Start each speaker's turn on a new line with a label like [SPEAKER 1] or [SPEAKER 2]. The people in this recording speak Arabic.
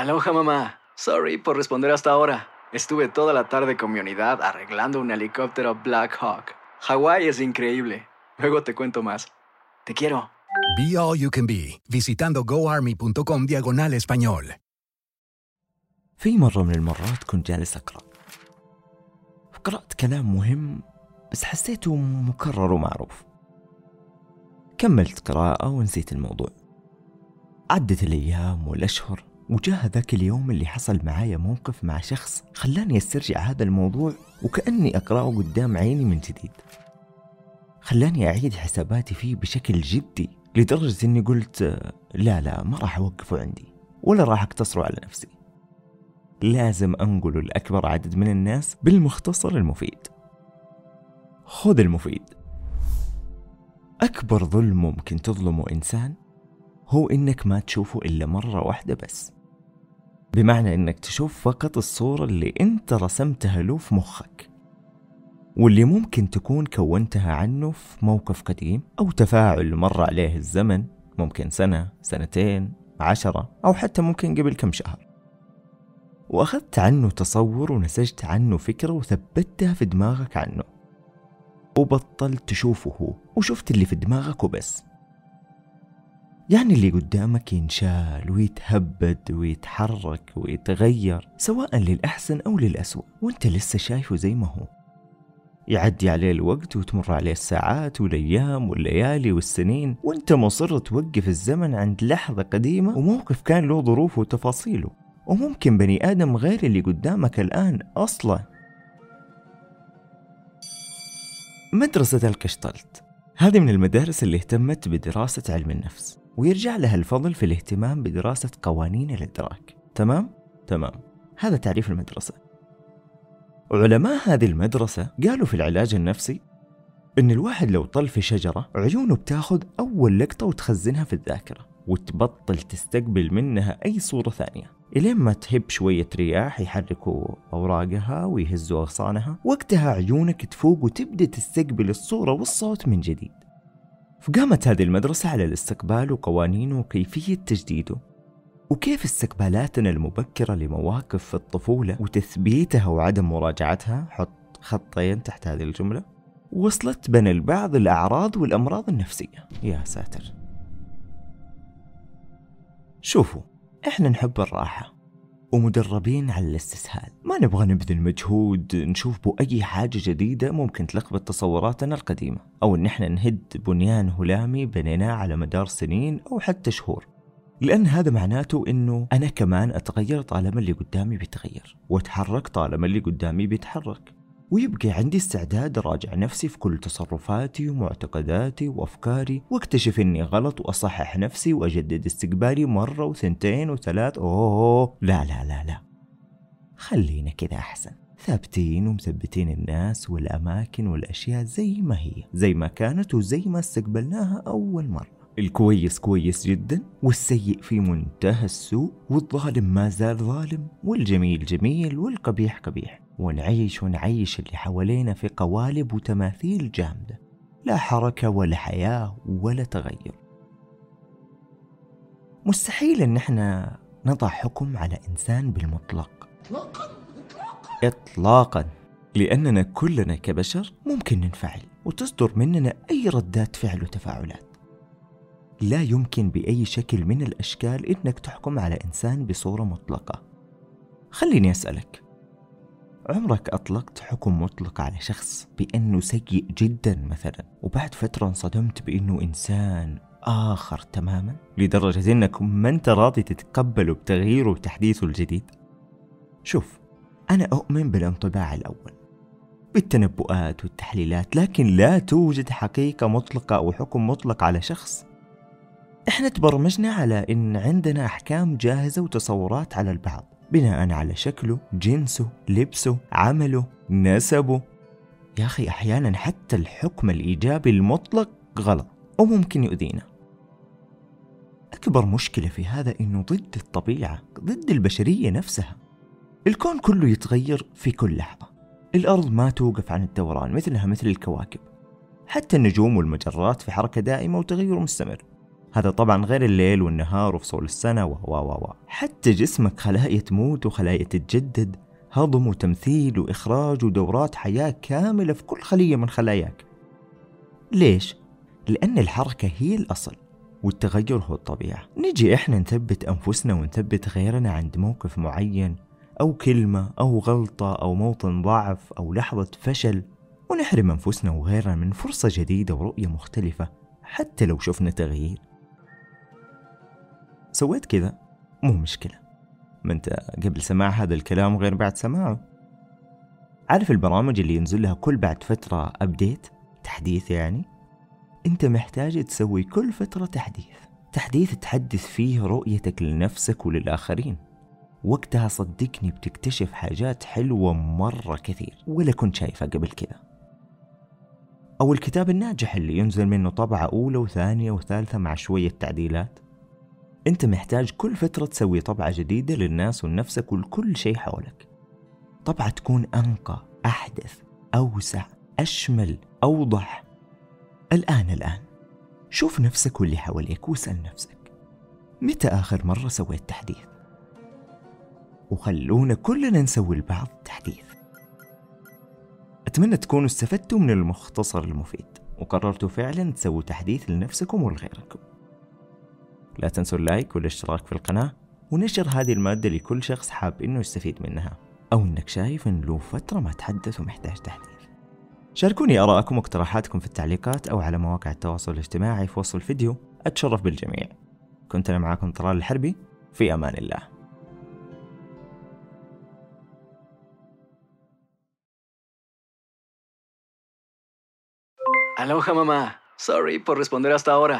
[SPEAKER 1] Aloha mamá. Sorry por responder hasta ahora. Estuve toda la tarde con mi unidad arreglando un helicóptero Black Hawk. Hawái es increíble. Luego te cuento más. Te quiero.
[SPEAKER 2] Be All You Can Be, visitando goarmy.com diagonal español.
[SPEAKER 3] في مرة من المرات كنت جالس أقرأ قرأت كلام مهم بس حسيته مكرر ومعروف كملت قراءة ونسيت الموضوع عدت الأيام والأشهر وجاء ذاك اليوم اللي حصل معايا موقف مع شخص خلاني أسترجع هذا الموضوع وكأني أقرأه قدام عيني من جديد. خلاني أعيد حساباتي فيه بشكل جدي لدرجة إني قلت لا لا ما راح أوقفه عندي ولا راح أقتصره على نفسي. لازم أنقله لأكبر عدد من الناس بالمختصر المفيد. خذ المفيد. أكبر ظلم ممكن تظلمه إنسان هو إنك ما تشوفه إلا مرة واحدة بس. بمعنى إنك تشوف فقط الصورة اللي أنت رسمتها له في مخك واللي ممكن تكون كونتها عنه في موقف قديم أو تفاعل مر عليه الزمن ممكن سنة سنتين عشرة أو حتى ممكن قبل كم شهر. وأخذت عنه تصور ونسجت عنه فكرة وثبتها في دماغك عنه وبطلت تشوفه وشفت اللي في دماغك وبس. يعني اللي قدامك ينشال ويتهبد ويتحرك ويتغير سواء للأحسن أو للأسوأ وأنت لسه شايفه زي ما هو. يعدي عليه الوقت وتمر عليه الساعات والأيام والليالي والسنين وأنت مصر توقف الزمن عند لحظة قديمة وموقف كان له ظروفه وتفاصيله. وممكن بني آدم غير اللي قدامك الآن أصلا. مدرسة الكشتلت هذه من المدارس اللي اهتمت بدراسة علم النفس. ويرجع لها الفضل في الاهتمام بدراسة قوانين الإدراك. تمام؟ تمام. هذا تعريف المدرسة. علماء هذه المدرسة قالوا في العلاج النفسي إن الواحد لو طل في شجرة عيونه بتاخد أول لقطة وتخزنها في الذاكرة وتبطل تستقبل منها أي صورة ثانية. إلين ما تهب شوية رياح يحركوا أوراقها ويهزوا أغصانها وقتها عيونك تفوق وتبدأ تستقبل الصورة والصوت من جديد. فقامت هذه المدرسة على الاستقبال وقوانينه وكيفية تجديده وكيف استقبالاتنا المبكرة لمواقف في الطفولة وتثبيتها وعدم مراجعتها؟ حط خطين تحت هذه الجملة. وصلت بين البعض الأعراض والأمراض النفسية. يا ساتر. شوفوا إحنا نحب الراحة. ومدربين على الاستسهال. ما نبغى نبذل مجهود نشوف بو أي حاجة جديدة ممكن تلخبط تصوراتنا القديمة. أو إن إحنا نهد بنيان هلامي بنيناه على مدار سنين أو حتى شهور. لأن هذا معناته إنه أنا كمان أتغير طالما اللي قدامي بيتغير. وأتحرك طالما اللي قدامي بيتحرك. ويبقى عندي استعداد أراجع نفسي في كل تصرفاتي ومعتقداتي وأفكاري وأكتشف إني غلط وأصحح نفسي وأجدد استقبالي مرة وثنتين وثلاث. أوه لا لا لا لا. خلينا كذا أحسن. ثابتين ومثبتين الناس والأماكن والأشياء زي ما هي زي ما كانت وزي ما استقبلناها أول مرة. الكويس كويس جدا والسيء في منتهى السوء والظالم ما زال ظالم والجميل جميل والقبيح قبيح. ونعيش ونعيش اللي حوالينا في قوالب وتماثيل جامدة. لا حركة ولا حياة ولا تغير. مستحيل إن إحنا نضع حكم على إنسان بالمطلق. اطلاقا. اطلاقا لأننا كلنا كبشر ممكن ننفعل وتصدر مننا أي ردات فعل وتفاعلات. لا يمكن بأي شكل من الأشكال إنك تحكم على إنسان بصورة مطلقة. خليني أسألك عمرك أطلقت حكم مطلق على شخص بأنه سيء جدا مثلا وبعد فترة انصدمت بأنه إنسان آخر تماما؟ لدرجة أنك ما أنت راضي تتقبله بتغييره وتحديثه الجديد؟ شوف أنا أؤمن بالانطباع الأول بالتنبؤات والتحليلات لكن لا توجد حقيقة مطلقة أو حكم مطلق على شخص. إحنا تبرمجنا على إن عندنا أحكام جاهزة وتصورات على البعض. بناء على شكله جنسه لبسه عمله نسبه. يا أخي أحيانا حتى الحكم الإيجابي المطلق غلط وممكن يؤذينا. أكبر مشكلة في هذا إنه ضد الطبيعة ضد البشرية نفسها. الكون كله يتغير في كل لحظة. الأرض ما توقف عن الدوران مثلها مثل الكواكب. حتى النجوم والمجرات في حركة دائمة وتغير مستمر. هذا طبعا غير الليل والنهار وفصول السنة و و و. حتى جسمك خلايا تموت وخلايا تتجدد. هضم وتمثيل وإخراج ودورات حياة كاملة في كل خلية من خلاياك. ليش؟ لأن الحركة هي الأصل والتغير هو الطبيعة. نجي إحنا نثبت أنفسنا ونثبت غيرنا عند موقف معين أو كلمة أو غلطة أو موطن ضعف أو لحظة فشل ونحرم أنفسنا وغيرنا من فرصة جديدة ورؤية مختلفة حتى لو شفنا تغيير. سويت كذا. مو مشكلة. ما أنت قبل سماع هذا الكلام غير بعد سماعه. عارف البرامج اللي ينزل لها كل بعد فترة أبديت تحديث يعني؟ أنت محتاج تسوي كل فترة تحديث. تحديث تحدث فيه رؤيتك لنفسك وللآخرين. وقتها صدقني بتكتشف حاجات حلوة مرة كثير. ولا كنت شايفها قبل كذا. أو الكتاب الناجح اللي ينزل منه طبعة أولى وثانية وثالثة مع شوية تعديلات. أنت محتاج كل فترة تسوي طبعة جديدة للناس ولنفسك ولكل شيء حولك. طبعة تكون أنقى أحدث أوسع أشمل أوضح. الآن الآن. شوف نفسك واللي حواليك واسأل نفسك متى آخر مرة سويت تحديث؟ وخلونا كلنا نسوي البعض تحديث. أتمنى تكونوا استفدتوا من المختصر المفيد وقررتوا فعلا تسووا تحديث لنفسكم ولغيركم. لا تنسوا اللايك والاشتراك في القناة ونشر هذه المادة لكل شخص حاب إنه يستفيد منها. أو إنك شايف إن له فترة ما تحدث ومحتاج تحديث. شاركوني آراءكم واقتراحاتكم في التعليقات أو على مواقع التواصل الاجتماعي في وصف الفيديو. أتشرف بالجميع. كنت أنا معاكم طلال الحربي. في أمان الله.
[SPEAKER 1] Aloha mamá. Sorry por responder hasta ahora.